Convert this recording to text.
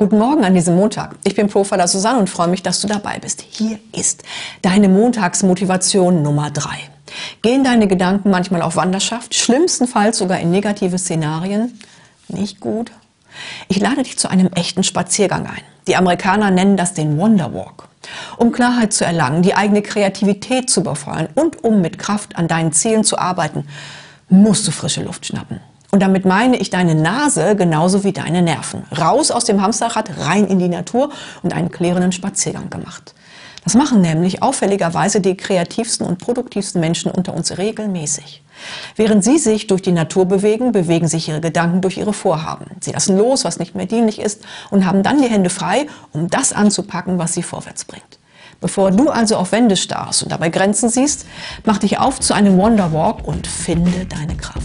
Guten Morgen an diesem Montag. Ich bin Profiler Susanne und freue mich, dass du dabei bist. Hier ist deine Montagsmotivation Nummer drei. Gehen deine Gedanken manchmal auf Wanderschaft, schlimmstenfalls sogar in negative Szenarien? Nicht gut. Ich lade dich zu einem echten Spaziergang ein. Die Amerikaner nennen das den Wonderwalk. Um Klarheit zu erlangen, die eigene Kreativität zu befeuern und um mit Kraft an deinen Zielen zu arbeiten, musst du frische Luft schnappen. Und damit meine ich deine Nase genauso wie deine Nerven. Raus aus dem Hamsterrad, rein in die Natur und einen klärenden Spaziergang gemacht. Das machen nämlich auffälligerweise die kreativsten und produktivsten Menschen unter uns regelmäßig. Während sie sich durch die Natur bewegen, bewegen sich ihre Gedanken durch ihre Vorhaben. Sie lassen los, was nicht mehr dienlich ist und haben dann die Hände frei, um das anzupacken, was sie vorwärts bringt. Bevor du also auf Wände starrst und dabei Grenzen siehst, mach dich auf zu einem Wonderwalk und finde deine Kraft.